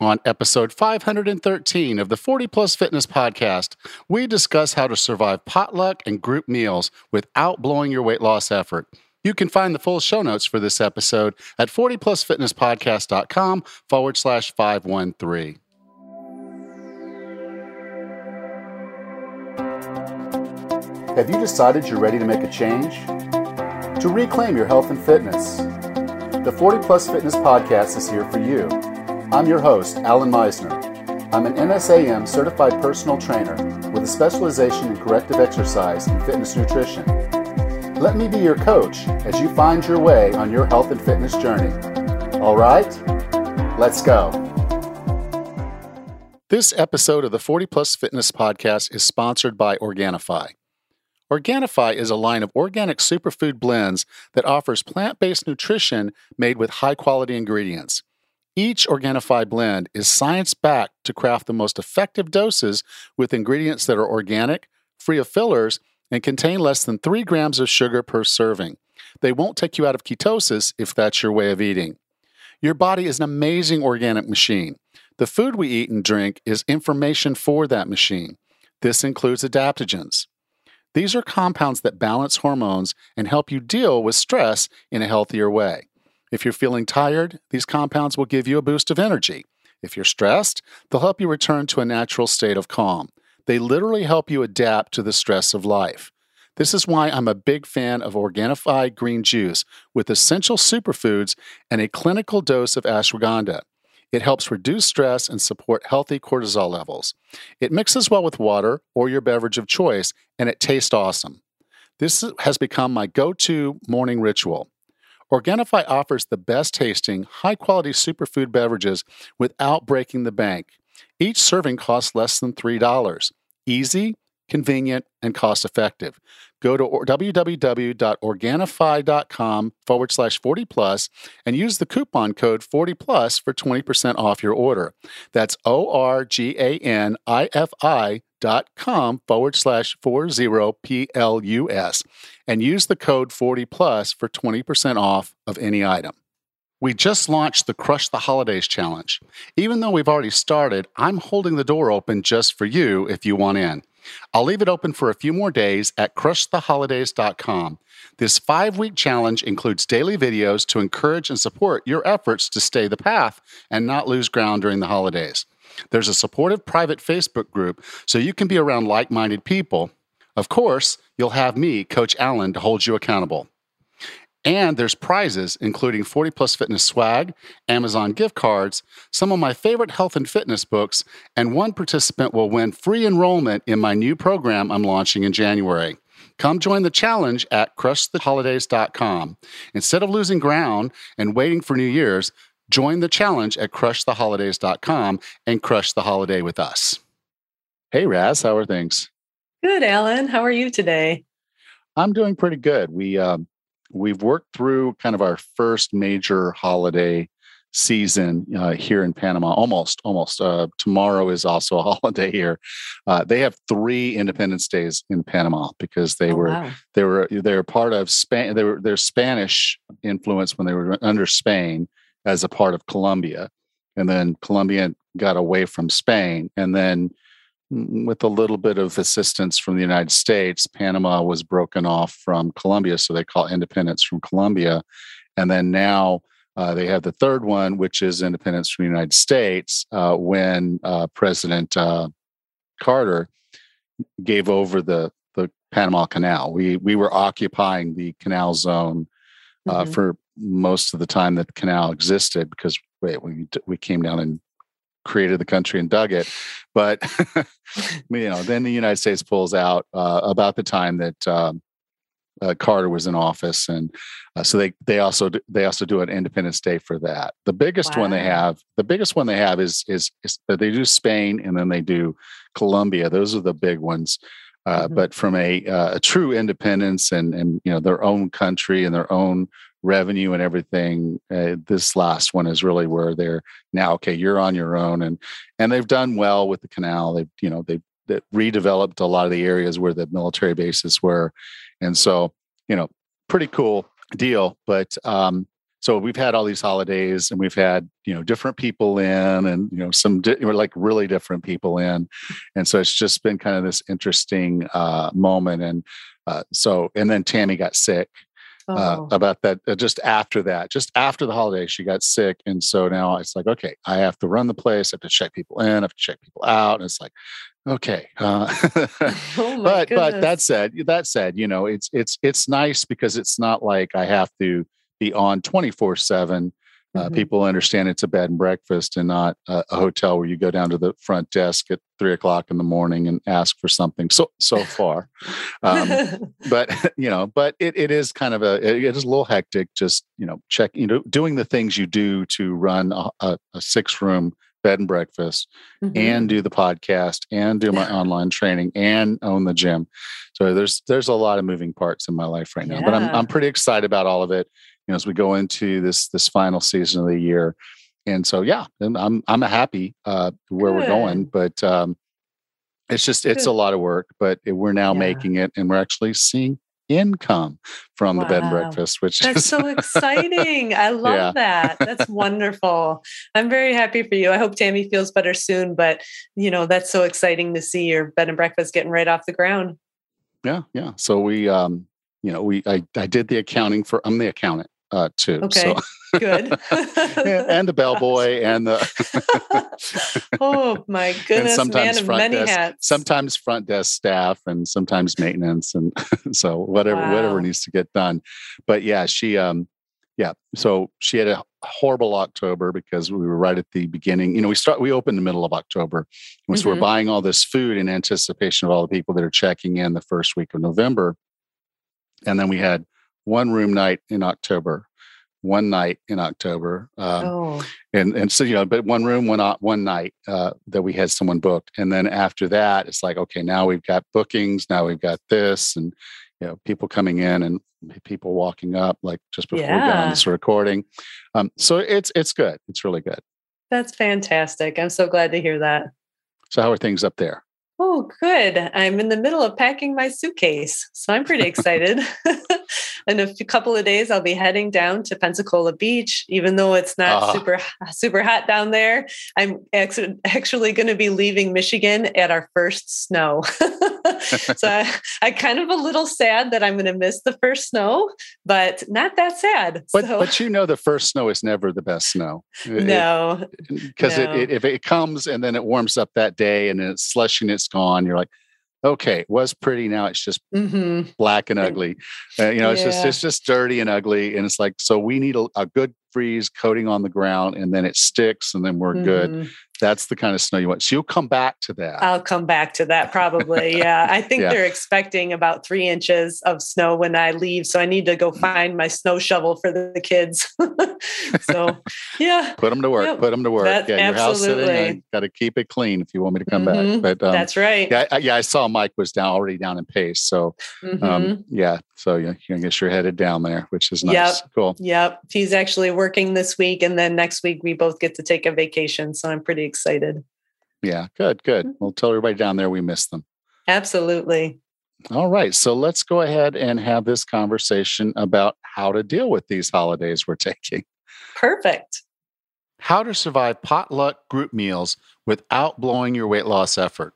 On episode 513 of the 40 Plus Fitness Podcast, we discuss how to survive potluck and group meals without blowing your weight loss effort. You can find the full show notes for this episode at 40plusfitnesspodcast.com forward slash 513. Have you decided you're ready to make a change? To reclaim your health and fitness? The 40 Plus Fitness Podcast is here for you. I'm your host, Allan Misner. I'm an NASM certified personal trainer with a specialization in corrective exercise and fitness nutrition. Let me be your coach as you find your way on your health and fitness journey. All right, let's go. This episode of the 40 Plus Fitness Podcast is sponsored by Organifi. Organifi is a line of organic superfood blends that offers plant based nutrition made with high quality ingredients. Each Organifi blend is science backed to craft the most effective doses with ingredients that are organic, free of fillers, and contain less than 3 grams of sugar per serving. They won't take you out of ketosis if that's your way of eating. Your body is an amazing organic machine. The food we eat and drink is information for that machine. This includes adaptogens. These are compounds that balance hormones and help you deal with stress in a healthier way. If you're feeling tired, these compounds will give you a boost of energy. If you're stressed, they'll help you return to a natural state of calm. They literally help you adapt to the stress of life. This is why I'm a big fan of Organifi green juice with essential superfoods and a clinical dose of ashwagandha. It helps reduce stress and support healthy cortisol levels. It mixes well with water or your beverage of choice, and it tastes awesome. This has become my go to morning ritual. Organifi offers the best tasting, high quality superfood beverages without breaking the bank. Each serving costs less than $3. Easy, convenient, and cost effective. Go to www.organifi.com forward slash 40 plus and use the coupon code 40 plus for 20% off your order. That's O R G A N I F I dot com forward slash 40 plus and use the code 40 plus for 20% off of any item. We just launched the Crush the Holidays Challenge. Even though we've already started, I'm holding the door open just for you if you want in. I'll leave it open for a few more days at crushtheholidays.com. This five week challenge includes daily videos to encourage and support your efforts to stay the path and not lose ground during the holidays. There's a supportive private Facebook group so you can be around like minded people. Of course, you'll have me, Coach Allan, to hold you accountable. And there's prizes, including 40 Plus Fitness swag, Amazon gift cards, some of my favorite health and fitness books, and one participant will win free enrollment in my new program I'm launching in January. Come join the challenge at crushtheholidays.com. Instead of losing ground and waiting for New Year's, join the challenge at crushtheholidays.com and crush the holiday with us. Hey, Raz, how are things? Good, Allan. How are you today? I'm doing pretty good. We um, we've worked through kind of our first major holiday season uh, here in Panama. Almost, almost. Uh, tomorrow is also a holiday here. Uh, they have three Independence Days in Panama because they oh, were wow. they were they were part of Spain. They were their Spanish influence when they were under Spain as a part of Colombia, and then Colombia got away from Spain, and then Mm, with a little bit of assistance from the United States, Panama was broken off from Colombia, so they call independence from Colombia. And then now uh, they have the third one, which is independence from the United States, uh, when uh, President uh, Carter gave over the the Panama Canal. We we were occupying the canal zone uh, mm-hmm. for most of the time that the canal existed because wait, we we came down and created the country and dug it. But you know, then the United States pulls out uh, about the time that um, uh, Carter was in office, and uh, so they they also do, they also do an Independence Day for that. The biggest wow. one they have, the biggest one they have is is, is they do Spain and then they do Colombia. Those are the big ones. Uh, mm-hmm. But from a, uh, a true independence and and you know their own country and their own revenue and everything uh, this last one is really where they're now okay you're on your own. And and they've done well with the canal. They've you know they that redeveloped a lot of the areas where the military bases were. And so you know pretty cool deal. But um so we've had all these holidays and we've had you know different people in and you know some di- like really different people in. And so it's just been kind of this interesting uh, moment. And uh, so and then tammy got sick uh, Oh, about that uh, just after that just after the holiday she got sick and so now it's like okay i have to run the place i have to check people in i have to check people out and it's like okay uh, oh but but that said that said you know it's it's it's nice because it's not like i have to be on 24 7 uh, Mhm. people understand it's a bed and breakfast and not a, a hotel where you go down to the front desk at three o'clock in the morning and ask for something so so far um, but you know but it, it is kind of a it is a little hectic just you know check you know doing the things you do to run a, a, a six room bed and breakfast Mhm. and do the podcast and do my online training and own the gym so there's there's a lot of moving parts in my life right now but i'm i'm pretty excited about all of it know as we go into this this final season of the year and so yeah and i'm i'm happy uh where we're going but um it's just it's Good. a lot of work but it- we're now Yeah. making it and we're actually seeing income from the bed and breakfast which That's is so exciting. I love Yeah. that. That's wonderful. I'm very happy for you. I hope Tammy feels better soon, but you know, that's so exciting to see your bed and breakfast getting right off the ground. yeah yeah so we um you know we i, I did the accounting for i'm the accountant uh too Okay. so Good. and the bellboy and the oh my goodness, man of front many desk, hats. sometimes front desk staff and sometimes maintenance and so whatever whatever needs to get done but yeah she um yeah so she had a horrible october because we were right at the beginning you know we start we opened the middle of october and so we're Mhm. buying all this food in anticipation of all the people that are checking in the first week of november and then we had one room night in october one night in october um, oh, and and so you know but one room one o- one night uh, that we had someone booked and then after that it's like okay now we've got bookings now we've got this and you know people coming in and people walking up like just before we got on this recording um, so it's it's good it's really good that's fantastic. I'm so glad to hear that. so how are things up there Oh, good. I'm in the middle of packing my suitcase. So I'm pretty excited. in a few couple of days, I'll be heading down to Pensacola Beach, even though it's not Ah. super super hot down there. I'm actually, actually going to be leaving Michigan at our first snow. so I, I kind of a little sad that I'm going to miss the first snow, but not that sad. but so, but you know the first snow is never the best snow no, because No. it, it, if it comes and then it warms up that day and then it's slushing it's gone you're like okay it was pretty now it's just hmm black and ugly. Uh, you know, it's just it's just dirty and ugly, and it's like so we need a, a good freeze coating on the ground, and then it sticks, and then we're good. That's the kind of snow you want. So you'll come back to that. I'll come back to that probably. Yeah. I think Yeah. they're expecting about three inches of snow when I leave. So I need to Mm. go find my snow shovel for the kids. so, yeah, put them to work. Yep. Put them to work. That- yeah, your house sitting. absolutely. Got to keep it clean if you want me to come Mhm. back. But um, that's right. yeah, I, yeah, I saw Mike was down already down in Pace. So um, Mhm. yeah, so yeah, I guess you're headed down there, which is nice. Yep. Cool. Yep. He's actually working this week. And then next week, we both get to take a vacation. So I'm pretty excited. Yeah, good, good. Mhm. We'll tell everybody down there we miss them. Absolutely. All right. So let's go ahead and have this conversation about how to deal with these holidays we're taking. Perfect. How to survive potluck group meals without blowing your weight loss effort.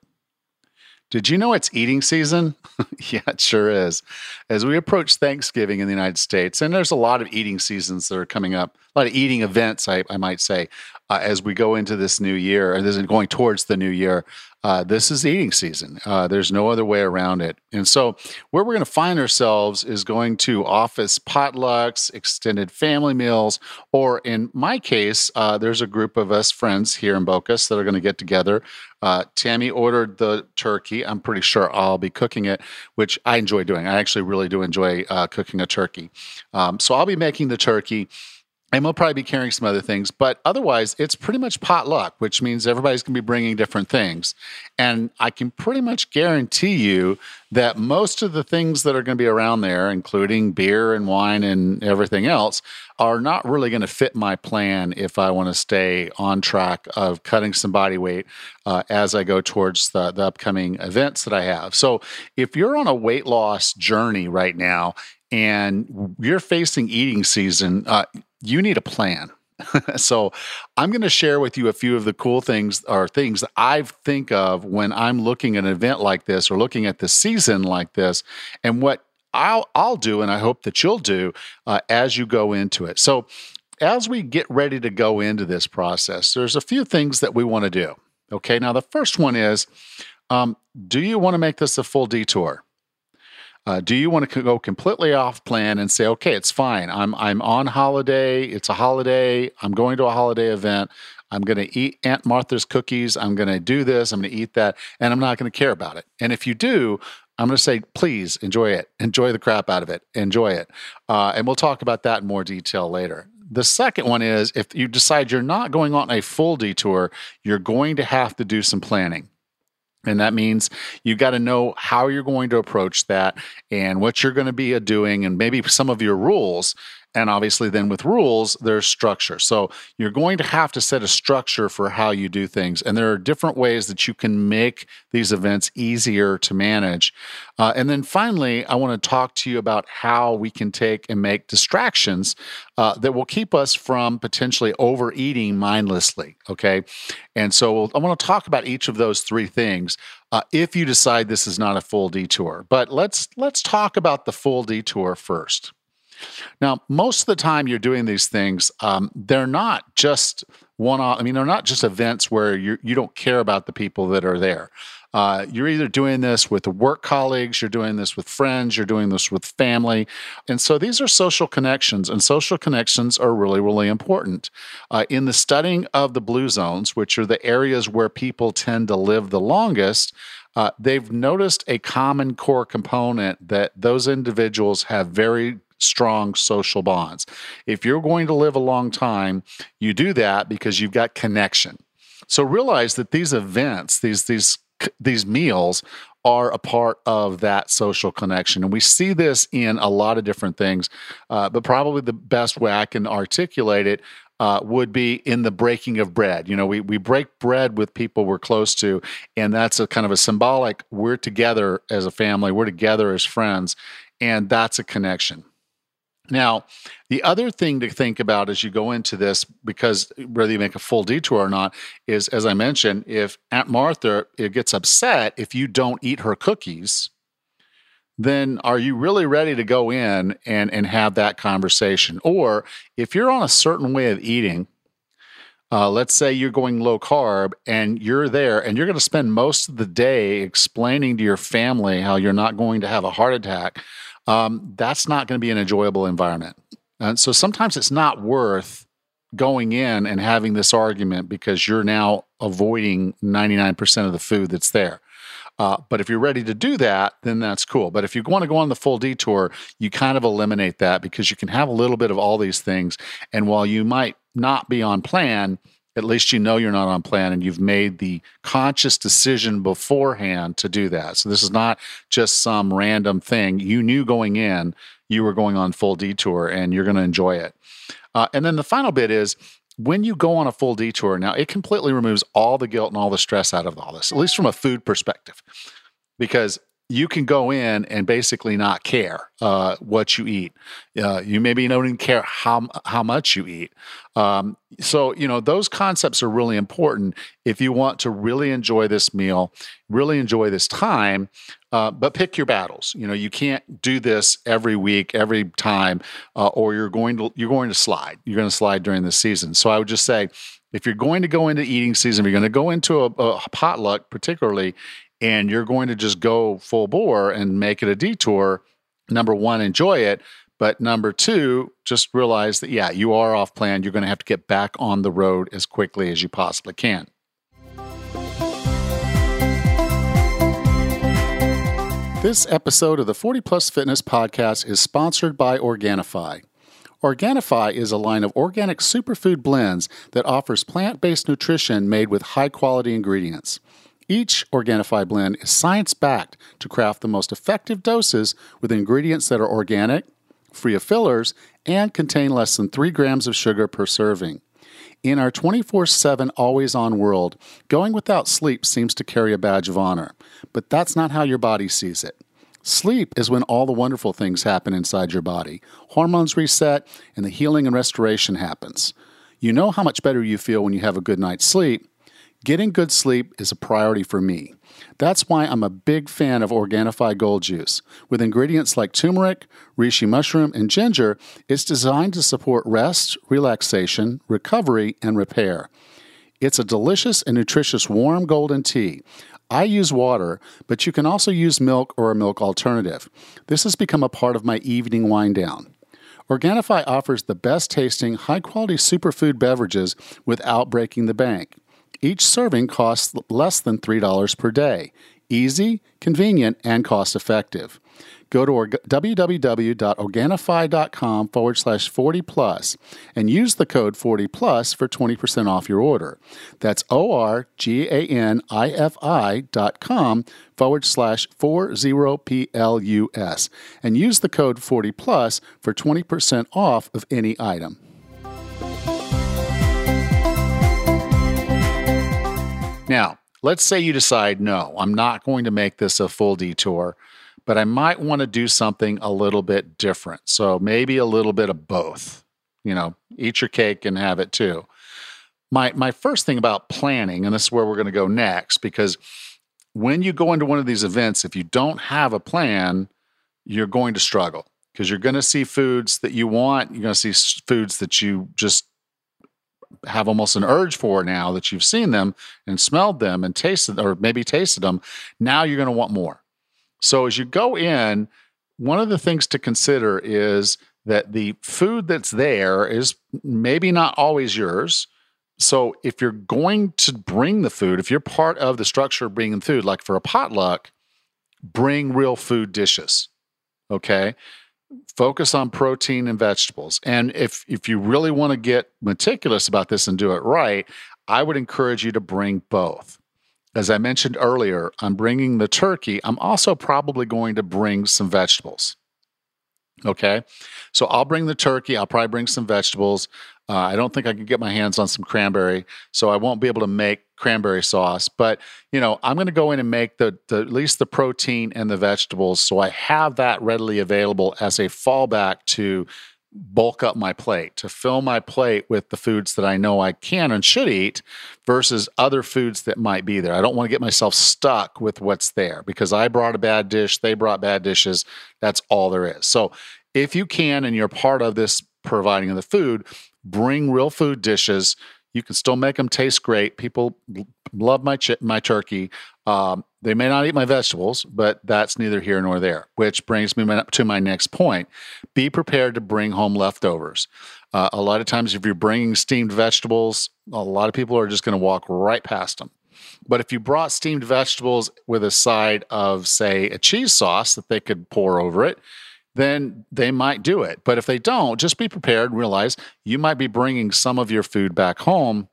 Did you know it's eating season? yeah, it sure is. As we approach Thanksgiving in the United States, and there's a lot of eating seasons that are coming up, a lot of eating events, I, I might say, uh, as we go into this new year, or this is going towards the new year. Uh, this is eating season. Uh, there's no other way around it. And so, where we're going to find ourselves is going to office potlucks, extended family meals, or in my case, uh, there's a group of us friends here in Bocas that are going to get together. Uh, Tammy ordered the turkey. I'm pretty sure I'll be cooking it, which I enjoy doing. I actually really do enjoy uh, cooking a turkey. Um, so I'll be making the turkey. And we'll probably be carrying some other things, but otherwise, it's pretty much potluck, which means everybody's going to be bringing different things. And I can pretty much guarantee you that most of the things that are going to be around there, including beer and wine and everything else, are not really going to fit my plan if I want to stay on track of cutting some body weight uh, as I go towards the, the upcoming events that I have. So if you're on a weight loss journey right now and you're facing eating season, uh, you need a plan. so I'm going to share with you a few of the cool things or things that I think of when I'm looking at an event like this or looking at the season like this, and what I'll I'll do, and I hope that you'll do uh, as you go into it. So as we get ready to go into this process, there's a few things that we want to do. Okay, now the first one is, um, do you want to make this a full detour? Uh, do you want to go completely off plan and say, okay, it's fine. I'm I'm on holiday. It's a holiday. I'm going to a holiday event. I'm going to eat Aunt Martha's cookies. I'm going to do this. I'm going to eat that, and I'm not going to care about it. And if you do, I'm going to say, please enjoy it. Enjoy the crap out of it. Enjoy it. Uh, and we'll talk about that in more detail later. The second one is if you decide you're not going on a full detour, you're going to have to do some planning. And that means you got to know how you're going to approach that and what you're going to be doing, and maybe some of your rules and obviously, then with rules, there's structure. So you're going to have to set a structure for how you do things. And there are different ways that you can make these events easier to manage. Uh, and then finally, I want to talk to you about how we can take and make distractions uh, that will keep us from potentially overeating mindlessly. Okay. And so I want to talk about each of those three things. Uh, if you decide this is not a full detour, but let's let's talk about the full detour first. Now, most of the time you're doing these things, um, they're not just one off. I mean, they're not just events where you you don't care about the people that are there. Uh, you're either doing this with work colleagues, you're doing this with friends, you're doing this with family. And so these are social connections, and social connections are really, really important. Uh, in the studying of the blue zones, which are the areas where people tend to live the longest, uh, they've noticed a common core component that those individuals have very strong social bonds. If you're going to live a long time, you do that because you've got connection. So realize that these events, these these these meals are a part of that social connection. And we see this in a lot of different things, uh, but probably the best way I can articulate it uh, would be in the breaking of bread. You know, we, we break bread with people we're close to, and that's a kind of a symbolic we're together as a family, we're together as friends, and that's a connection. Now, the other thing to think about as you go into this, because whether you make a full detour or not, is as I mentioned, if Aunt Martha gets upset if you don't eat her cookies, then are you really ready to go in and, and have that conversation? Or if you're on a certain way of eating, uh, let's say you're going low carb and you're there and you're going to spend most of the day explaining to your family how you're not going to have a heart attack um, that's not going to be an enjoyable environment. And so sometimes it's not worth going in and having this argument because you're now avoiding 99% of the food that's there. Uh, but if you're ready to do that, then that's cool. But if you want to go on the full detour, you kind of eliminate that because you can have a little bit of all these things. And while you might not be on plan, at least you know you're not on plan and you've made the conscious decision beforehand to do that. So this is not just some random thing. You knew going in you were going on full detour and you're going to enjoy it. Uh, and then the final bit is when you go on a full detour, now it completely removes all the guilt and all the stress out of all this, at least from a food perspective. Because you can go in and basically not care uh, what you eat. Uh, you maybe don't even care how how much you eat. Um, so you know those concepts are really important if you want to really enjoy this meal, really enjoy this time. Uh, but pick your battles. You know you can't do this every week, every time, uh, or you're going to you're going to slide. You're going to slide during the season. So I would just say if you're going to go into eating season, if you're going to go into a, a potluck, particularly, and you're going to just go full bore and make it a detour, number one, enjoy it. But number two, just realize that, yeah, you are off plan. You're going to have to get back on the road as quickly as you possibly can. This episode of the 40 Plus Fitness Podcast is sponsored by Organifi. Organifi is a line of organic superfood blends that offers plant based nutrition made with high quality ingredients. Each Organifi blend is science backed to craft the most effective doses with ingredients that are organic, free of fillers, and contain less than 3 grams of sugar per serving. In our 24 7 always on world, going without sleep seems to carry a badge of honor, but that's not how your body sees it. Sleep is when all the wonderful things happen inside your body. Hormones reset and the healing and restoration happens. You know how much better you feel when you have a good night's sleep. Getting good sleep is a priority for me. That's why I'm a big fan of Organifi Gold Juice. With ingredients like turmeric, reishi mushroom, and ginger, it's designed to support rest, relaxation, recovery, and repair. It's a delicious and nutritious warm golden tea. I use water, but you can also use milk or a milk alternative. This has become a part of my evening wind down. Organifi offers the best tasting, high quality superfood beverages without breaking the bank. Each serving costs less than $3 per day. Easy, convenient, and cost effective. Go to www.organifi.com forward slash 40 plus and use the code 40 plus for 20% off your order. That's O R G A N I F I dot com forward slash 40 P L U S and use the code 40 plus for 20% off of any item. Now, let's say you decide, no, I'm not going to make this a full detour, but I might want to do something a little bit different. So maybe a little bit of both. You know, eat your cake and have it too. My my first thing about planning, and this is where we're going to go next, because when you go into one of these events, if you don't have a plan, you're going to struggle because you're going to see foods that you want. You're going to see foods that you just have almost an urge for now that you've seen them and smelled them and tasted or maybe tasted them now you're going to want more. So as you go in one of the things to consider is that the food that's there is maybe not always yours. So if you're going to bring the food if you're part of the structure of bringing food like for a potluck bring real food dishes okay focus on protein and vegetables. And if if you really want to get meticulous about this and do it right, I would encourage you to bring both. As I mentioned earlier, I'm bringing the turkey. I'm also probably going to bring some vegetables. Okay. So I'll bring the turkey. I'll probably bring some vegetables. Uh, I don't think I can get my hands on some cranberry, so I won't be able to make cranberry sauce. But you know, I'm going to go in and make the, the at least the protein and the vegetables, so I have that readily available as a fallback to bulk up my plate, to fill my plate with the foods that I know I can and should eat versus other foods that might be there. I don't want to get myself stuck with what's there because I brought a bad dish, they brought bad dishes. That's all there is. So if you can and you're part of this providing of the food, bring real food dishes. You can still make them taste great. People love my ch- my turkey. Um, they may not eat my vegetables, but that's neither here nor there. Which brings me up to my next point: be prepared to bring home leftovers. Uh, a lot of times, if you're bringing steamed vegetables, a lot of people are just going to walk right past them. But if you brought steamed vegetables with a side of, say, a cheese sauce that they could pour over it, then they might do it. But if they don't, just be prepared and realize you might be bringing some of your food back home.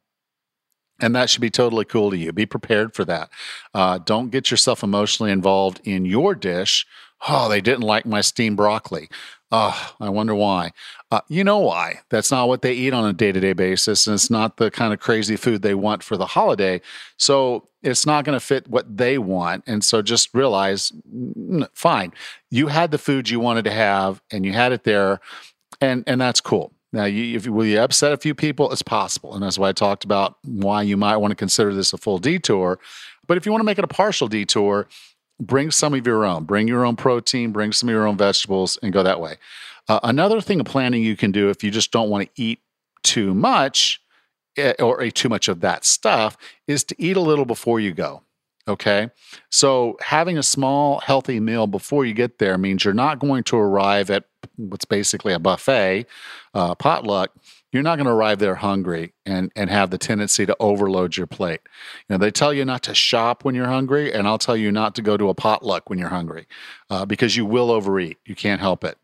And that should be totally cool to you. Be prepared for that. Uh, don't get yourself emotionally involved in your dish. Oh, they didn't like my steamed broccoli. Oh, I wonder why. Uh, you know why. That's not what they eat on a day to day basis. And it's not the kind of crazy food they want for the holiday. So it's not going to fit what they want. And so just realize fine, you had the food you wanted to have and you had it there. And, and that's cool. Now, you, if will you upset a few people? It's possible, and that's why I talked about why you might want to consider this a full detour. But if you want to make it a partial detour, bring some of your own. Bring your own protein, bring some of your own vegetables, and go that way. Uh, another thing of planning you can do if you just don't want to eat too much eh, or eat too much of that stuff is to eat a little before you go. Okay. So having a small, healthy meal before you get there means you're not going to arrive at what's basically a buffet, uh, potluck you're not going to arrive there hungry and and have the tendency to overload your plate. You know, they tell you not to shop when you're hungry, and I'll tell you not to go to a potluck when you're hungry, uh, because you will overeat. You can't help it.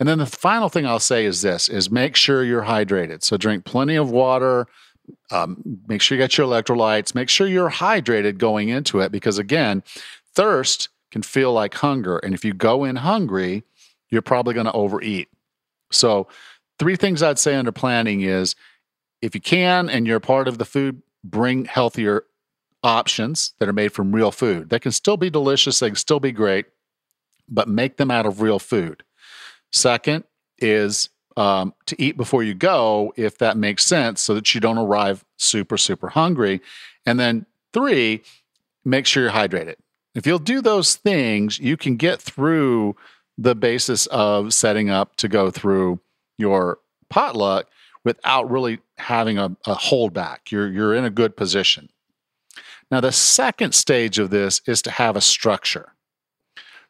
And then the final thing I'll say is this: is make sure you're hydrated. So drink plenty of water. Um, make sure you get your electrolytes. Make sure you're hydrated going into it, because again, thirst can feel like hunger, and if you go in hungry, you're probably going to overeat. So three things I'd say under planning is if you can and you're part of the food, bring healthier options that are made from real food. They can still be delicious, they can still be great, but make them out of real food. Second is um, to eat before you go, if that makes sense, so that you don't arrive super, super hungry. And then three, make sure you're hydrated. If you'll do those things, you can get through the basis of setting up to go through your potluck without really having a, a holdback. You're, you're in a good position. Now, the second stage of this is to have a structure.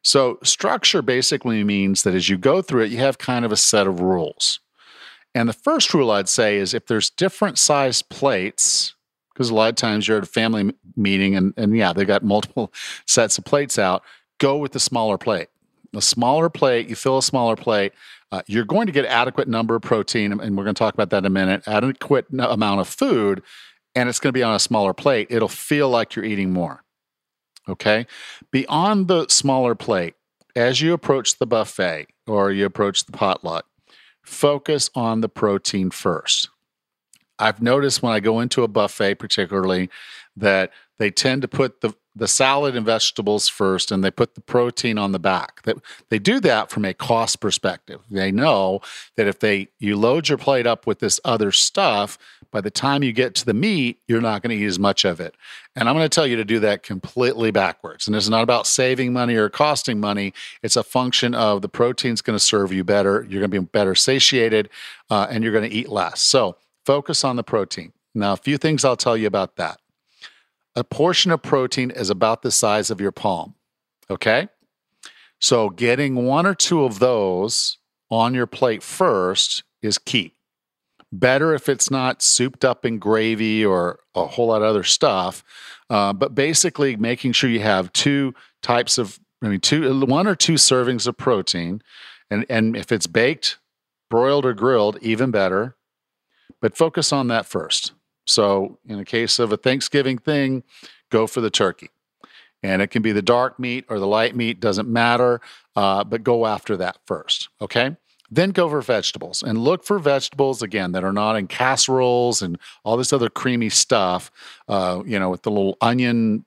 So, structure basically means that as you go through it, you have kind of a set of rules. And the first rule I'd say is if there's different size plates, because a lot of times you're at a family meeting and, and yeah, they got multiple sets of plates out, go with the smaller plate. The smaller plate, you fill a smaller plate, uh, you're going to get adequate number of protein, and we're going to talk about that in a minute, adequate amount of food, and it's going to be on a smaller plate. It'll feel like you're eating more. Okay. Beyond the smaller plate, as you approach the buffet or you approach the potluck, focus on the protein first. I've noticed when I go into a buffet, particularly, that they tend to put the the salad and vegetables first and they put the protein on the back. That they do that from a cost perspective. They know that if they you load your plate up with this other stuff by the time you get to the meat you're not going to eat as much of it. And i'm going to tell you to do that completely backwards. And it's not about saving money or costing money. It's a function of the protein's going to serve you better you're going to be better satiated uh, and you're going to eat less. So focus on the protein. Now a few things i'll tell you about that a portion of protein is about the size of your palm. Okay. So getting one or two of those on your plate first is key. Better if it's not souped up in gravy or a whole lot of other stuff. Uh, but basically, making sure you have two types of, I mean, two, one or two servings of protein. And, and if it's baked, broiled, or grilled, even better. But focus on that first. So, in the case of a Thanksgiving thing, go for the turkey. And it can be the dark meat or the light meat, doesn't matter, uh, but go after that first. Okay. Then go for vegetables and look for vegetables again that are not in casseroles and all this other creamy stuff, uh, you know, with the little onion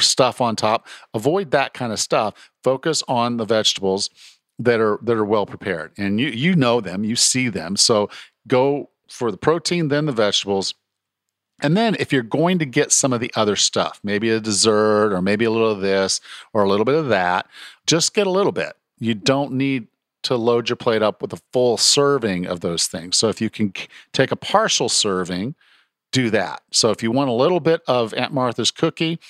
stuff on top. Avoid that kind of stuff. Focus on the vegetables that are that are well prepared and you you know them you see them so go for the protein, then the vegetables. And then if you're going to get some of the other stuff, maybe a dessert or maybe a little of this or a little bit of that, just get a little bit. You don't need to load your plate up with a full serving of those things. So if you can take a partial serving, do that. So if you want a little bit of Aunt Martha's cookie,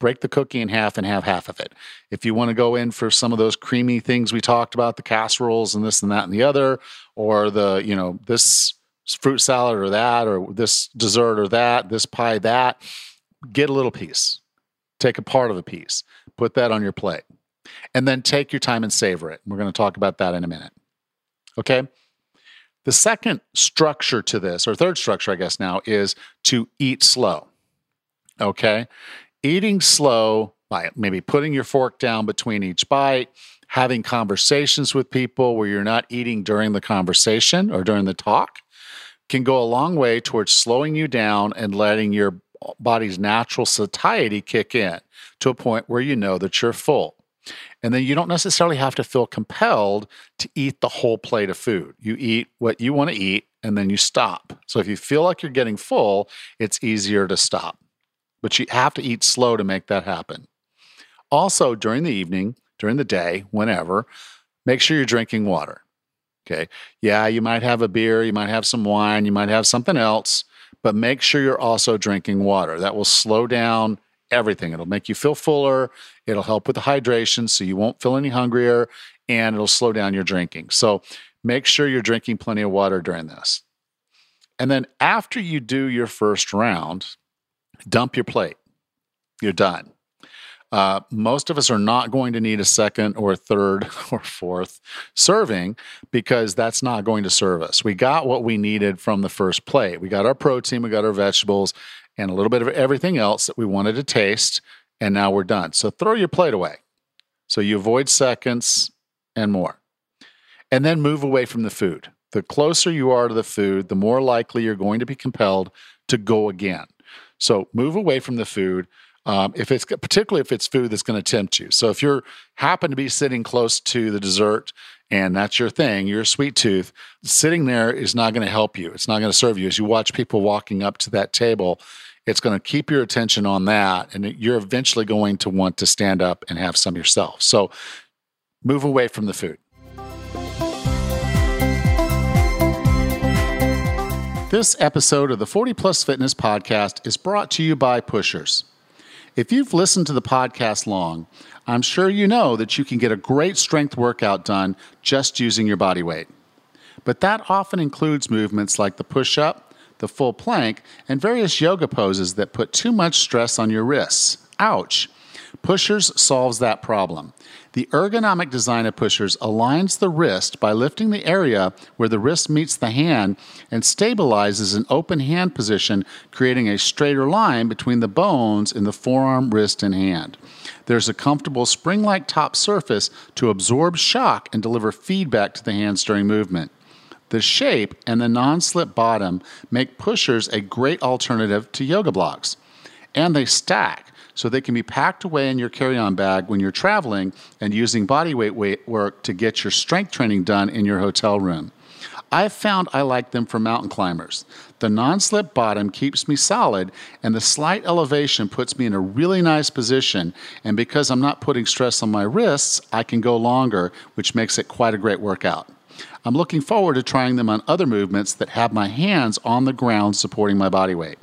break the cookie in half and have half of it. If you want to go in for some of those creamy things we talked about, the casseroles and this and that and the other, or the, you know, this fruit salad or that, or this dessert or that, this pie, that. Get a little piece. Take a part of a piece. Put that on your plate. And then take your time and savor it. We're going to talk about that in a minute. Okay. The second structure to this, or third structure, I guess now, is to eat slow. Okay. Eating slow by maybe putting your fork down between each bite, having conversations with people where you're not eating during the conversation or during the talk, can go a long way towards slowing you down and letting your body's natural satiety kick in to a point where you know that you're full. And then you don't necessarily have to feel compelled to eat the whole plate of food. You eat what you want to eat and then you stop. So if you feel like you're getting full, it's easier to stop. But you have to eat slow to make that happen. Also, during the evening, during the day, whenever, make sure you're drinking water. Okay. Yeah, you might have a beer, you might have some wine, you might have something else, but make sure you're also drinking water. That will slow down everything. It'll make you feel fuller. It'll help with the hydration so you won't feel any hungrier and it'll slow down your drinking. So make sure you're drinking plenty of water during this. And then after you do your first round, dump your plate. You're done. Uh, most of us are not going to need a second or third or fourth serving because that's not going to serve us. We got what we needed from the first plate. We got our protein, we got our vegetables, and a little bit of everything else that we wanted to taste, and now we're done. So throw your plate away. So you avoid seconds and more. And then move away from the food. The closer you are to the food, the more likely you're going to be compelled to go again. So move away from the food Um, if it's particularly if it's food that's going to tempt you. So if you're happen to be sitting close to the dessert and that's your thing, you're sweet tooth, sitting there is not going to help you. It's not going to serve you. As you watch people walking up to that table, it's going to keep your attention on that, and you're eventually going to want to stand up and have some yourself. So move away from the food. This episode of the 40 Plus Fitness Podcast is brought to you by Pushrs. If you've listened to the podcast long, I'm sure you know that you can get a great strength workout done just using your body weight. But that often includes movements like the push up, the full plank, and various yoga poses that put too much stress on your wrists. Ouch! Pushrs solves that problem. The ergonomic design of pushrs aligns the wrist by lifting the area where the wrist meets the hand and stabilizes an open hand position, creating a straighter line between the bones in the forearm, wrist, and hand. There's a comfortable spring like top surface to absorb shock and deliver feedback to the hands during movement. The shape and the non slip bottom make pushrs a great alternative to yoga blocks. And they stack, so they can be packed away in your carry on bag when you're traveling and using body weight work to get your strength training done in your hotel room. I've found I like them for mountain climbers. The non slip bottom keeps me solid, and the slight elevation puts me in a really nice position. And because I'm not putting stress on my wrists, I can go longer, which makes it quite a great workout. I'm looking forward to trying them on other movements that have my hands on the ground supporting my body weight.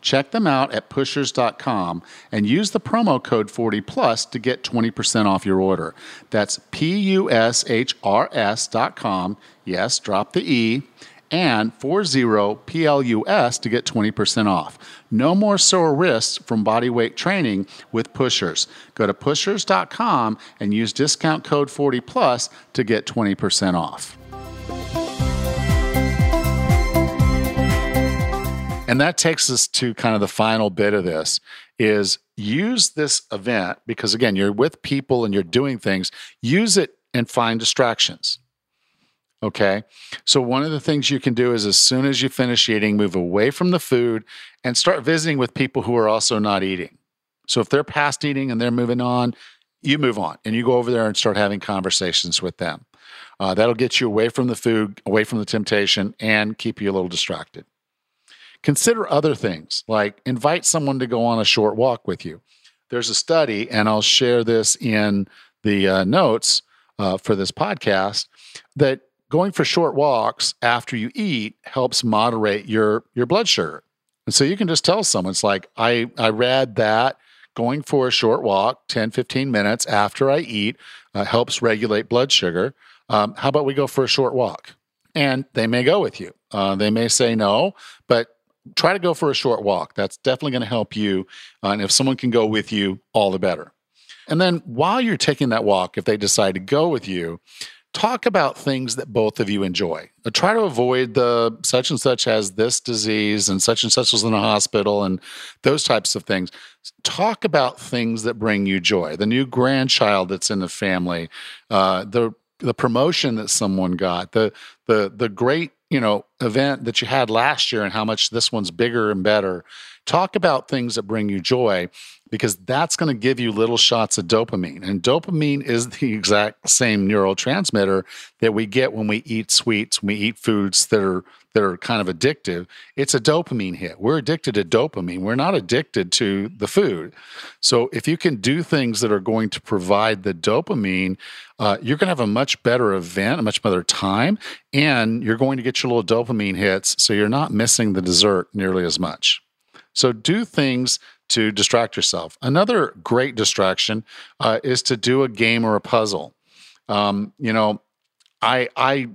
Check them out at pushrs.com and use the promo code 40plus to get 20% off your order. That's P U S H R S.com. Yes, drop the E. And 40PLUS to get 20% off. No more sore wrists from body weight training with pushrs. Go to pushrs.com and use discount code 40plus to get 20% off. And that takes us to kind of the final bit of this is use this event because again, you're with people and you're doing things, use it and find distractions. Okay. So, one of the things you can do is as soon as you finish eating, move away from the food and start visiting with people who are also not eating. So, if they're past eating and they're moving on, you move on and you go over there and start having conversations with them. Uh, that'll get you away from the food, away from the temptation, and keep you a little distracted. Consider other things like invite someone to go on a short walk with you. There's a study, and I'll share this in the uh, notes uh, for this podcast, that going for short walks after you eat helps moderate your your blood sugar. And so you can just tell someone, it's like, I, I read that going for a short walk, 10, 15 minutes after I eat, uh, helps regulate blood sugar. Um, how about we go for a short walk? And they may go with you. Uh, they may say no, but try to go for a short walk. That's definitely going to help you. Uh, and if someone can go with you, all the better. And then while you're taking that walk, if they decide to go with you, talk about things that both of you enjoy. Uh, try to avoid the such and such has this disease and such and such was in the hospital and those types of things. Talk about things that bring you joy. The new grandchild that's in the family, uh, the the promotion that someone got, the the the great you know event that you had last year and how much this one's bigger and better talk about things that bring you joy because that's going to give you little shots of dopamine. And dopamine is the exact same neurotransmitter that we get when we eat sweets when we eat foods that are that are kind of addictive. It's a dopamine hit. We're addicted to dopamine. We're not addicted to the food. So if you can do things that are going to provide the dopamine uh, you're going to have a much better event a much better time and you're going to get your little dopamine hits so you're not missing the dessert nearly as much so do things to distract yourself. Another great distraction uh, is to do a game or a puzzle. Um, you know, I I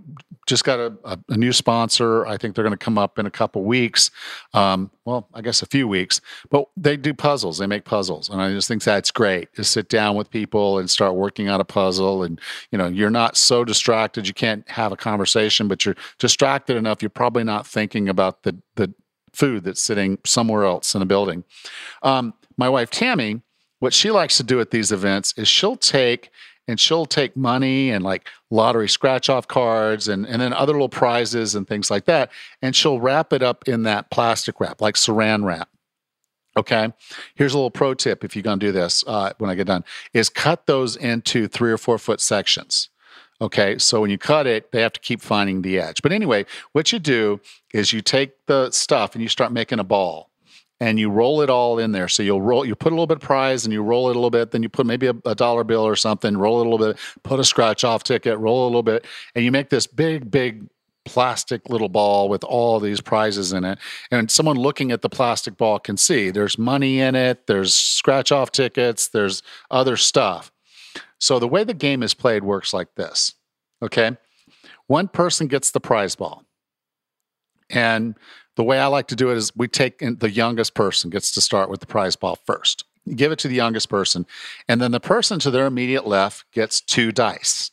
just got a, a, a new sponsor. I think they're going to come up in a couple weeks. Um, well, I guess a few weeks. But they do puzzles. They make puzzles, and I just think that's great. To sit down with people and start working on a puzzle, and you know, you're not so distracted you can't have a conversation, but you're distracted enough. You're probably not thinking about the the food that's sitting somewhere else in a building. Um, my wife Tammy, what she likes to do at these events is she'll take and she'll take money and like lottery scratch off cards and, and then other little prizes and things like that. And she'll wrap it up in that plastic wrap, like saran wrap. Okay. Here's a little pro tip if you're going to do this uh, when I get done is cut those into three or four foot sections. Okay. So when you cut it, they have to keep finding the edge. But anyway, what you do is you take the stuff and you start making a ball and you roll it all in there. So you'll roll, you put a little bit of prize and you roll it a little bit. Then you put maybe a, a dollar bill or something, roll it a little bit, put a scratch off ticket, roll a little bit, and you make this big, big plastic little ball with all these prizes in it. And someone looking at the plastic ball can see there's money in it, there's scratch off tickets, there's other stuff. So the way the game is played works like this. Okay. One person gets the prize ball. And the way I like to do it is we take the youngest person gets to start with the prize ball first. You give it to the youngest person. And then the person to their immediate left gets two dice.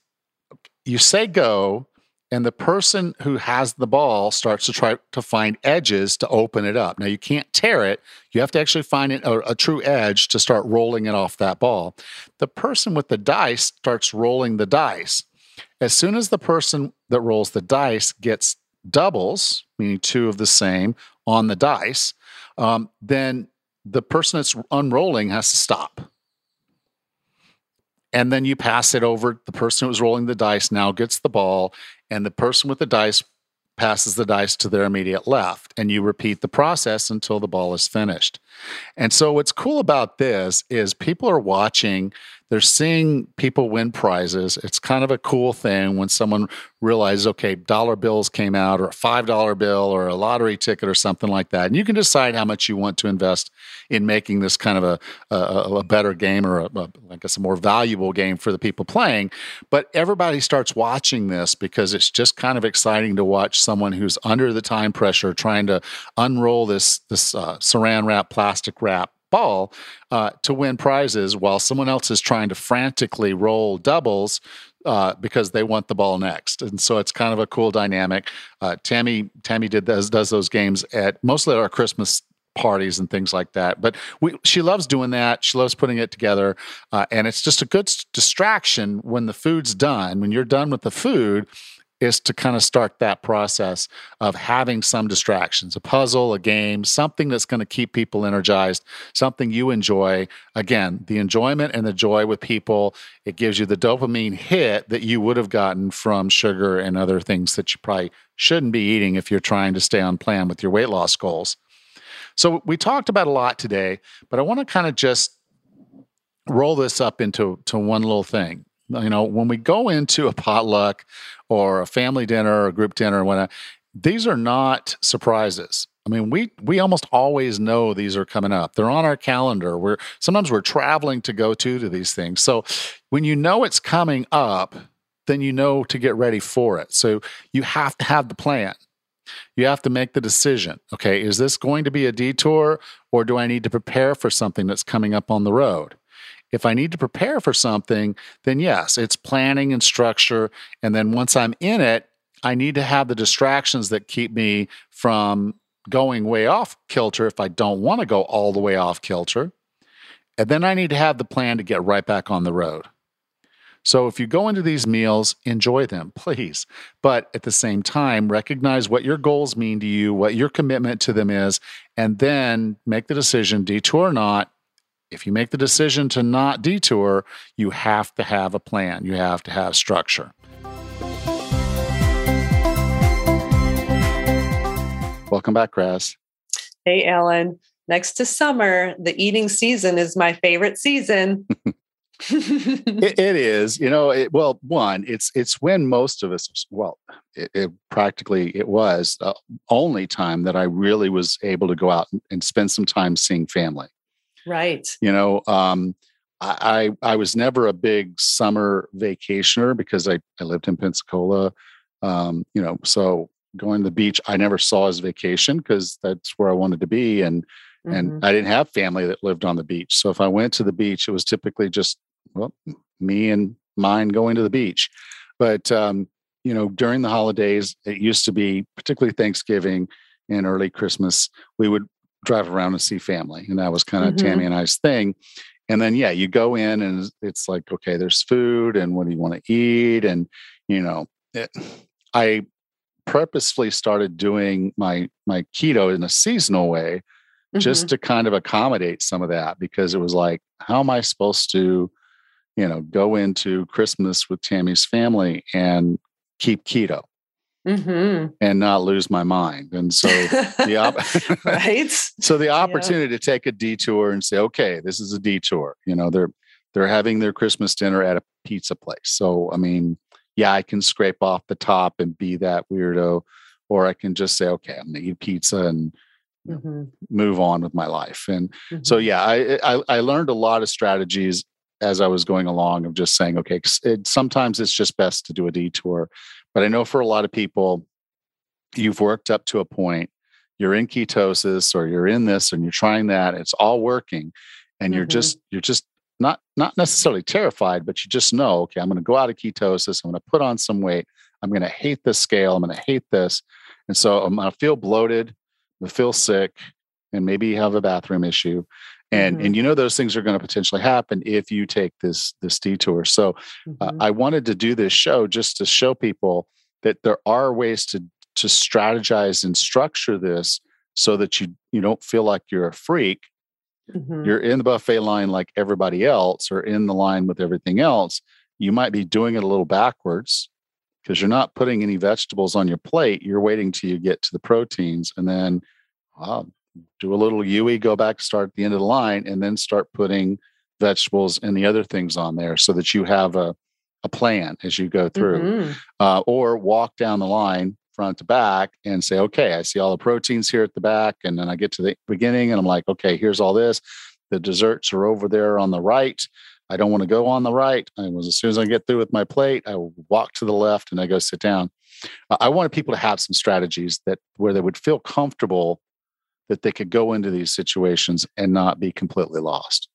You say go, and the person who has the ball starts to try to find edges to open it up. Now you can't tear it; you have to actually find it, a, a, true edge to start rolling it off that ball. The person with the dice starts rolling the dice. As soon as the person that rolls the dice gets doubles, meaning two of the same on the dice, um, then the person that's unrolling has to stop and then you pass it over. The person who was rolling the dice now gets the ball, and the person with the dice passes the dice to their immediate left. And you repeat the process until the ball is finished. And so, what's cool about this is people are watching they're seeing people win prizes. It's kind of a cool thing when someone realizes, okay, dollar bills came out, or a $5 bill, or a lottery ticket, or something like that. And you can decide how much you want to invest in making this kind of a, a, a better game or, a, a, I guess, a more valuable game for the people playing. But everybody starts watching this because it's just kind of exciting to watch someone who's under the time pressure trying to unroll this, this uh, saran wrap, plastic wrap ball uh, to win prizes while someone else is trying to frantically roll doubles uh, because they want the ball next. And so it's kind of a cool dynamic. Uh, Tammy Tammy did does does those games at mostly our Christmas parties and things like that. But we, she loves doing that. She loves putting it together, uh, and it's just a good distraction when the food's done. When you're done with the food, is to kind of start that process of having some distractions a puzzle, a game, something that's going to keep people energized, something you enjoy. Again, the enjoyment and the joy with people, it gives you the dopamine hit that you would have gotten from sugar and other things that you probably shouldn't be eating if you're trying to stay on plan with your weight loss goals. So, we talked about a lot today, but I want to kind of just roll this up into to one little thing you know, when we go into a potluck or a family dinner or a group dinner, when these are not surprises. I mean, we we almost always know these are coming up. They're on our calendar. We're sometimes we're traveling to go to to these things. So when you know it's coming up, then you know to get ready for it. So you have to have the plan. You have to make the decision. Okay, is this going to be a detour or do I need to prepare for something that's coming up on the road? If I need to prepare for something, then yes, it's planning and structure. And then once I'm in it, I need to have the distractions that keep me from going way off kilter if I don't want to go all the way off kilter. And then I need to have the plan to get right back on the road. So if you go into these meals, enjoy them, please. But at the same time, recognize what your goals mean to you, what your commitment to them is, and then make the decision, detour or not, if you make the decision to not detour, you have to have a plan, you have to have structure. Welcome back, Raz. Hey, Allan. Next to summer, the eating season is my favorite season. it, it is, you know. It, well, one, it's it's when most of us, well, it, it practically it was the only time that I really was able to go out and, and spend some time seeing family. Right. You know, um, I, I was never a big summer vacationer because I, I lived in Pensacola. Um, you know, so going to the beach, I never saw as vacation because that's where I wanted to be. And mm-hmm. and I didn't have family that lived on the beach. So if I went to the beach, it was typically just well, me and mine going to the beach. But um, you know, during the holidays, it used to be particularly Thanksgiving and early Christmas, we would drive around and see family. And that was kind of mm-hmm. Tammy and I's thing. And then, yeah, you go in and it's like, okay, there's food and what do you want to eat? And, you know, it, I purposefully started doing my, my keto in a seasonal way just to kind of accommodate some of that because it was like, how am I supposed to, you know, go into Christmas with Tammy's family and keep keto? Mm-hmm. and not lose my mind. And so the op- right. so the opportunity to take a detour and say, okay, this is a detour. You know, they're they're having their Christmas dinner at a pizza place. So I mean, yeah, I can scrape off the top and be that weirdo, or I can just say, okay, I'm gonna eat pizza and Mm-hmm. move on with my life. And Mm-hmm. so yeah, I, I I learned a lot of strategies as I was going along of just saying, okay, it, sometimes it's just best to do a detour. But I know for a lot of people, you've worked up to a point, you're in ketosis or you're in this and you're trying that, it's all working, and you're Mhm. just you're just not not necessarily terrified, but you just know, okay, I'm going to go out of ketosis, I'm going to put on some weight, I'm going to hate this scale, I'm going to hate this, and so I'm going to feel bloated, I'm to feel sick, and maybe you have a bathroom issue. And, Mhm. and you know those things are going to potentially happen if you take this this detour. So uh, Mhm. I wanted to do this show just to show people that there are ways to to strategize and structure this so that you you don't feel like you're a freak. Mhm. You're in the buffet line like everybody else, or in the line with everything else. You might be doing it a little backwards because you're not putting any vegetables on your plate. You're waiting till you get to the proteins, and then wow, do a little UE, go back, start at the end of the line, and then start putting vegetables and the other things on there so that you have a, a plan as you go through. Mhm. Uh, or walk down the line front to back and say, okay, I see all the proteins here at the back. And then I get to the beginning and I'm like, okay, here's all this. The desserts are over there on the right. I don't want to go on the right. I was as soon as I get through with my plate, I walk to the left and I go sit down. I wanted people to have some strategies that where they would feel comfortable that they could go into these situations and not be completely lost.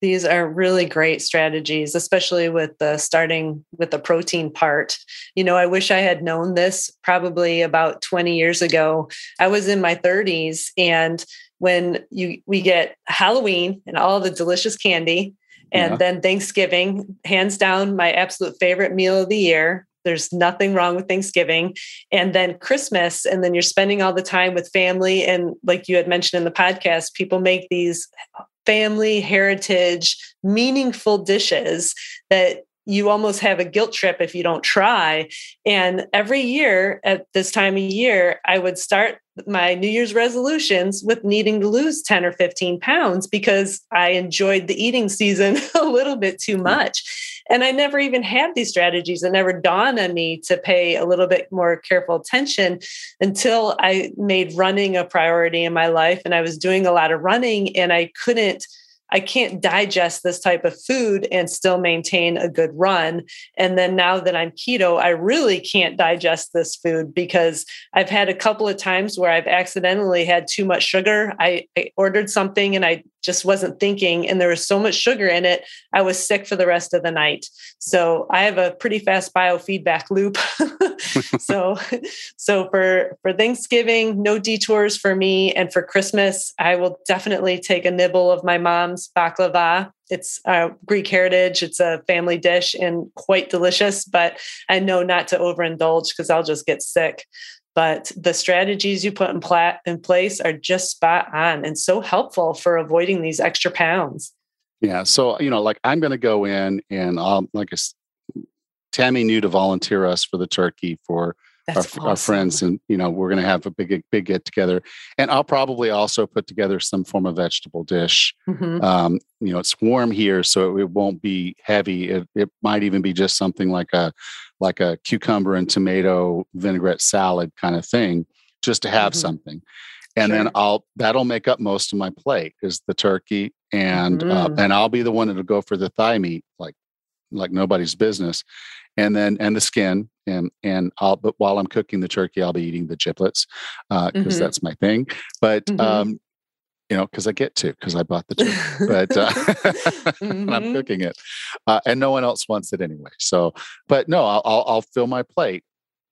These are really great strategies, especially with the starting with the protein part. You know, I wish I had known this probably about 20 years ago. I was in my 30s and when you we get Halloween and all the delicious candy and Yeah. then Thanksgiving, hands down my absolute favorite meal of the year. There's nothing wrong with Thanksgiving. And then Christmas, and then you're spending all the time with family. And like you had mentioned in the podcast, people make these family heritage meaningful dishes that you almost have a guilt trip if you don't try and every year at this time of year i would start my new year's resolutions with needing to lose 10 or 15 pounds because i enjoyed the eating season a little bit too hmm. much. And i never even had these strategies. It never dawned on me to pay a little bit more careful attention until i made running a priority in my life and i was doing a lot of running and i couldn't I can't digest this type of food and still maintain a good run. And then now that I'm keto, I really can't digest this food because I've had a couple of times where I've accidentally had too much sugar. I, I ordered something and I just wasn't thinking, and there was so much sugar in it, I was sick for the rest of the night. So I have a pretty fast biofeedback loop. so so for for Thanksgiving, no detours for me, and for Christmas, I will definitely take a nibble of my mom's baklava. It's uh, Greek heritage. It's a family dish and quite delicious, but I know not to overindulge because I'll just get sick. But the strategies you put in, pla- in place are just spot on and so helpful for avoiding these extra pounds. Yeah. So, you know, like I'm going to go in and I'll, like, I s- Tammy knew to volunteer us for the turkey for our, That's our friends. And, you know, we're going to have a big, big get together. And I'll probably also put together some form of vegetable dish. Mhm. Um, you know, it's warm here, so it won't be heavy. It, it might even be just something like a, like a cucumber and tomato vinaigrette salad kind of thing, just to have Mhm. something. And then I'll that'll make up most of my plate is the turkey, and uh, Mhm. and I'll be the one that'll go for the thigh meat, like like nobody's business, and then and the skin, and and I'll but while I'm cooking the turkey, I'll be eating the giblets because Mhm. that's my thing. But Mhm. um, you know, because I get to because I bought the turkey, but uh, and I'm cooking it, uh, and no one else wants it anyway. So, but no, I'll I'll, I'll fill my plate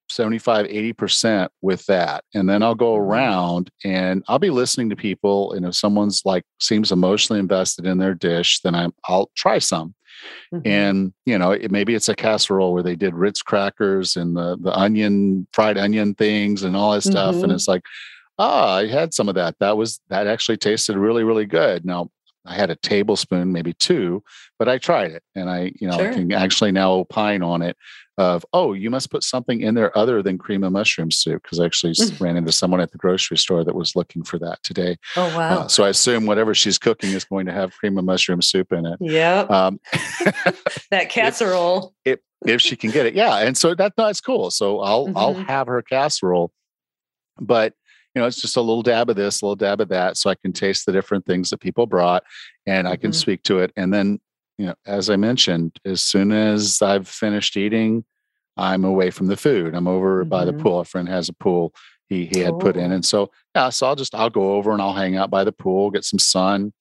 75 80% with that and then i'll go Mhm. around and i'll be listening to people and if someone's like seems emotionally invested in their dish then I'm, i'll try some Mhm. and you know it, maybe it's a casserole where they did ritz crackers and the the onion fried onion things and all that stuff and Mhm. it's like ah, I had some of that. That was that actually tasted really, really good. Now I had a tablespoon, maybe two, but I tried it and I, you know, sure. can actually now opine on it of, oh, you must put something in there other than cream of mushroom soup. Cause I actually mm. ran into someone at the grocery store that was looking for that today. Oh, wow. Uh, so I assume whatever she's cooking is going to have cream of mushroom soup in it. Yeah. Um, that casserole. If, if, if, she can get it. Yeah. And so that, that's cool. So I'll, mm-hmm. I'll have her casserole, but you know, it's just a little dab of this, a little dab of that, so I can taste the different things that people brought, and I can mm-hmm. speak to it. And then, you know, as I mentioned, as soon as I've finished eating, I'm away from the food. I'm over mm-hmm. by the mm-hmm. pool. A friend has a pool he he had put in, and so yeah, so I'll just I'll go over and I'll hang out by the pool, get some sun,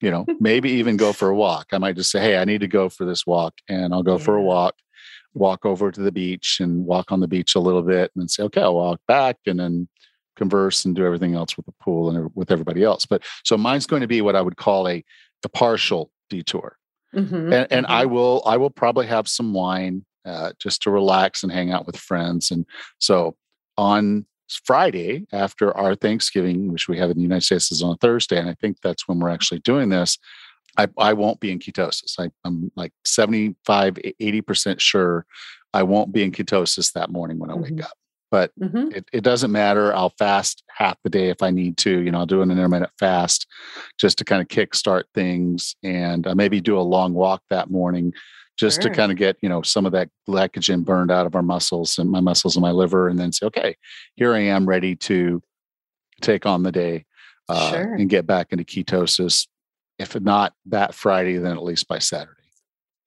you know, maybe even go for a walk. I might just say, hey, I need to go for this walk, and I'll go yeah. for a walk walk over to the beach and walk on the beach a little bit and then say, okay, I'll walk back and then converse and do everything else with the pool and with everybody else. But so mine's going to be what I would call a, a partial detour. Mm-hmm, and, and mm-hmm. I will I will probably have some wine uh, just to relax and hang out with friends. And so on Friday after our Thanksgiving, which we have in the United States is on Thursday, and I think that's when we're actually doing this. I, I won't be in ketosis. I, I'm like 75, 80% sure I won't be in ketosis that morning when I mm-hmm. wake up but mm-hmm. it, it doesn't matter. I'll fast half the day if I need to. You know, I'll do an intermittent fast just to kind of kickstart things and uh, maybe do a long walk that morning just sure. to kind of get, you know, some of that glycogen burned out of our muscles and my muscles and my liver and then say, okay, here I am ready to take on the day uh, sure. and get back into ketosis. If not that Friday, then at least by Saturday.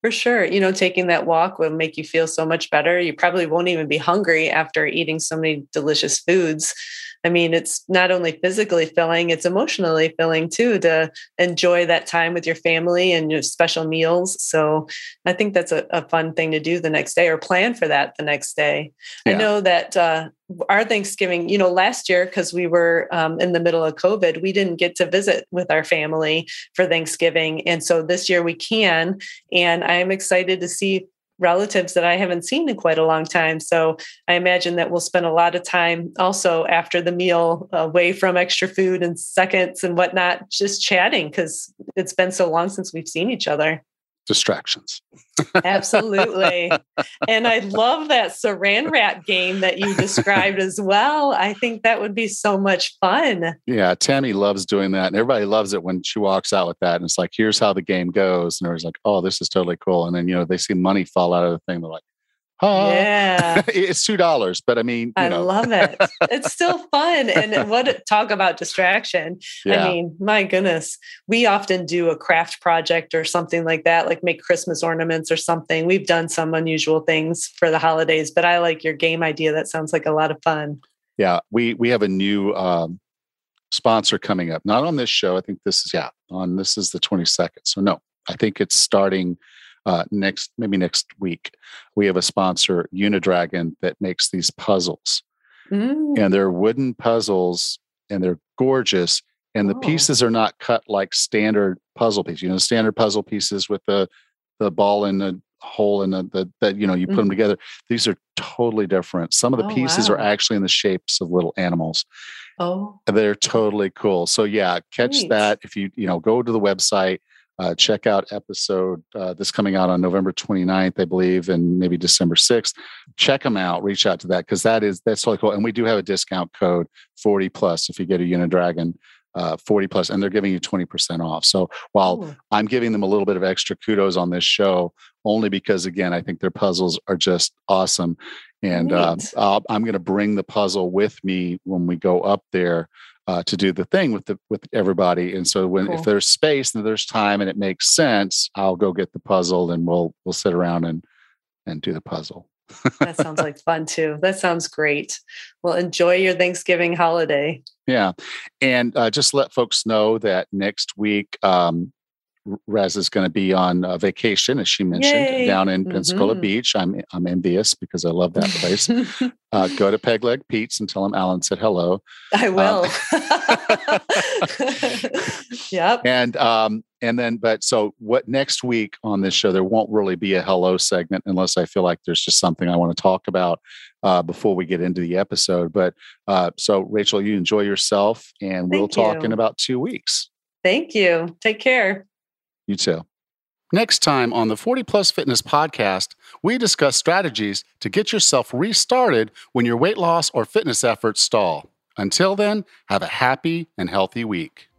For sure. You know, taking that walk will make you feel so much better. You probably won't even be hungry after eating so many delicious foods. I mean, it's not only physically filling, it's emotionally filling too to enjoy that time with your family and your special meals. So I think that's a, a fun thing to do the next day or plan for that the next day. Yeah. I know that uh, our Thanksgiving, you know, last year, because we were um, in the middle of COVID, we didn't get to visit with our family for Thanksgiving. And so this year we can. And I'm excited to see relatives that I haven't seen in quite a long time. So I imagine that we'll spend a lot of time also after the meal away from extra food and seconds and whatnot, just chatting because it's been so long since we've seen each other distractions. Absolutely. And I love that saran wrap game that you described as well. I think that would be so much fun. Yeah, Tammy loves doing that. And everybody loves it when she walks out with that. And it's like, here's how the game goes. And everyone's like, oh, this is totally cool. And then, you know, they see money fall out of the thing. They're like, yeah. it's two dollars, but I mean, I know. love it. It's still fun. And what talk about distraction. Yeah. I mean, my goodness, we often do a craft project or something like that, like make Christmas ornaments or something. We've done some unusual things for the holidays, but I like your game idea. That sounds like a lot of fun. Yeah, we we have a new um, sponsor coming up. Not on this show. I think this is yeah on this is the twenty second. So no, I think it's starting uh, next maybe next week we have a sponsor Unidragon that makes these puzzles mm. and they're wooden puzzles and they're gorgeous and the oh. pieces are not cut like standard puzzle pieces you know standard puzzle pieces with the the ball in the hole in the, the that you know you put mm. them together these are totally different some of the oh, pieces wow. are actually in the shapes of little animals oh they're totally cool so yeah catch Great. that if you you know go to the website uh, check out episode uh, this coming out on November 29th, I believe, and maybe December 6th. Check them out, reach out to that because that is that's totally cool. And we do have a discount code 40 plus if you get a Unidragon uh, 40 plus, and they're giving you 20% off. So while Ooh. I'm giving them a little bit of extra kudos on this show, only because again, I think their puzzles are just awesome. And uh, I'm going to bring the puzzle with me when we go up there uh, to do the thing with the with everybody. And so when cool. if there's space and there's time and it makes sense, I'll go get the puzzle and we'll we'll sit around and and do the puzzle. that sounds like fun too. That sounds great. Well, enjoy your Thanksgiving holiday. Yeah, and uh, just let folks know that next week um, Rez is going to be on uh, vacation, as she mentioned, Yay. down in Pensacola mm-hmm. Beach. I'm I'm envious because I love that place. uh, go to Peg Leg Pete's and tell him Allan said hello. I um, will. Um, yep. And um, and then, but so what next week on this show, there won't really be a hello segment unless I feel like there's just something I want to talk about uh, before we get into the episode. But uh, so, Rachel, you enjoy yourself, and we'll talk you. in about two weeks. Thank you. Take care. You too. Next time on the 40 Plus Fitness podcast, we discuss strategies to get yourself restarted when your weight loss or fitness efforts stall. Until then, have a happy and healthy week.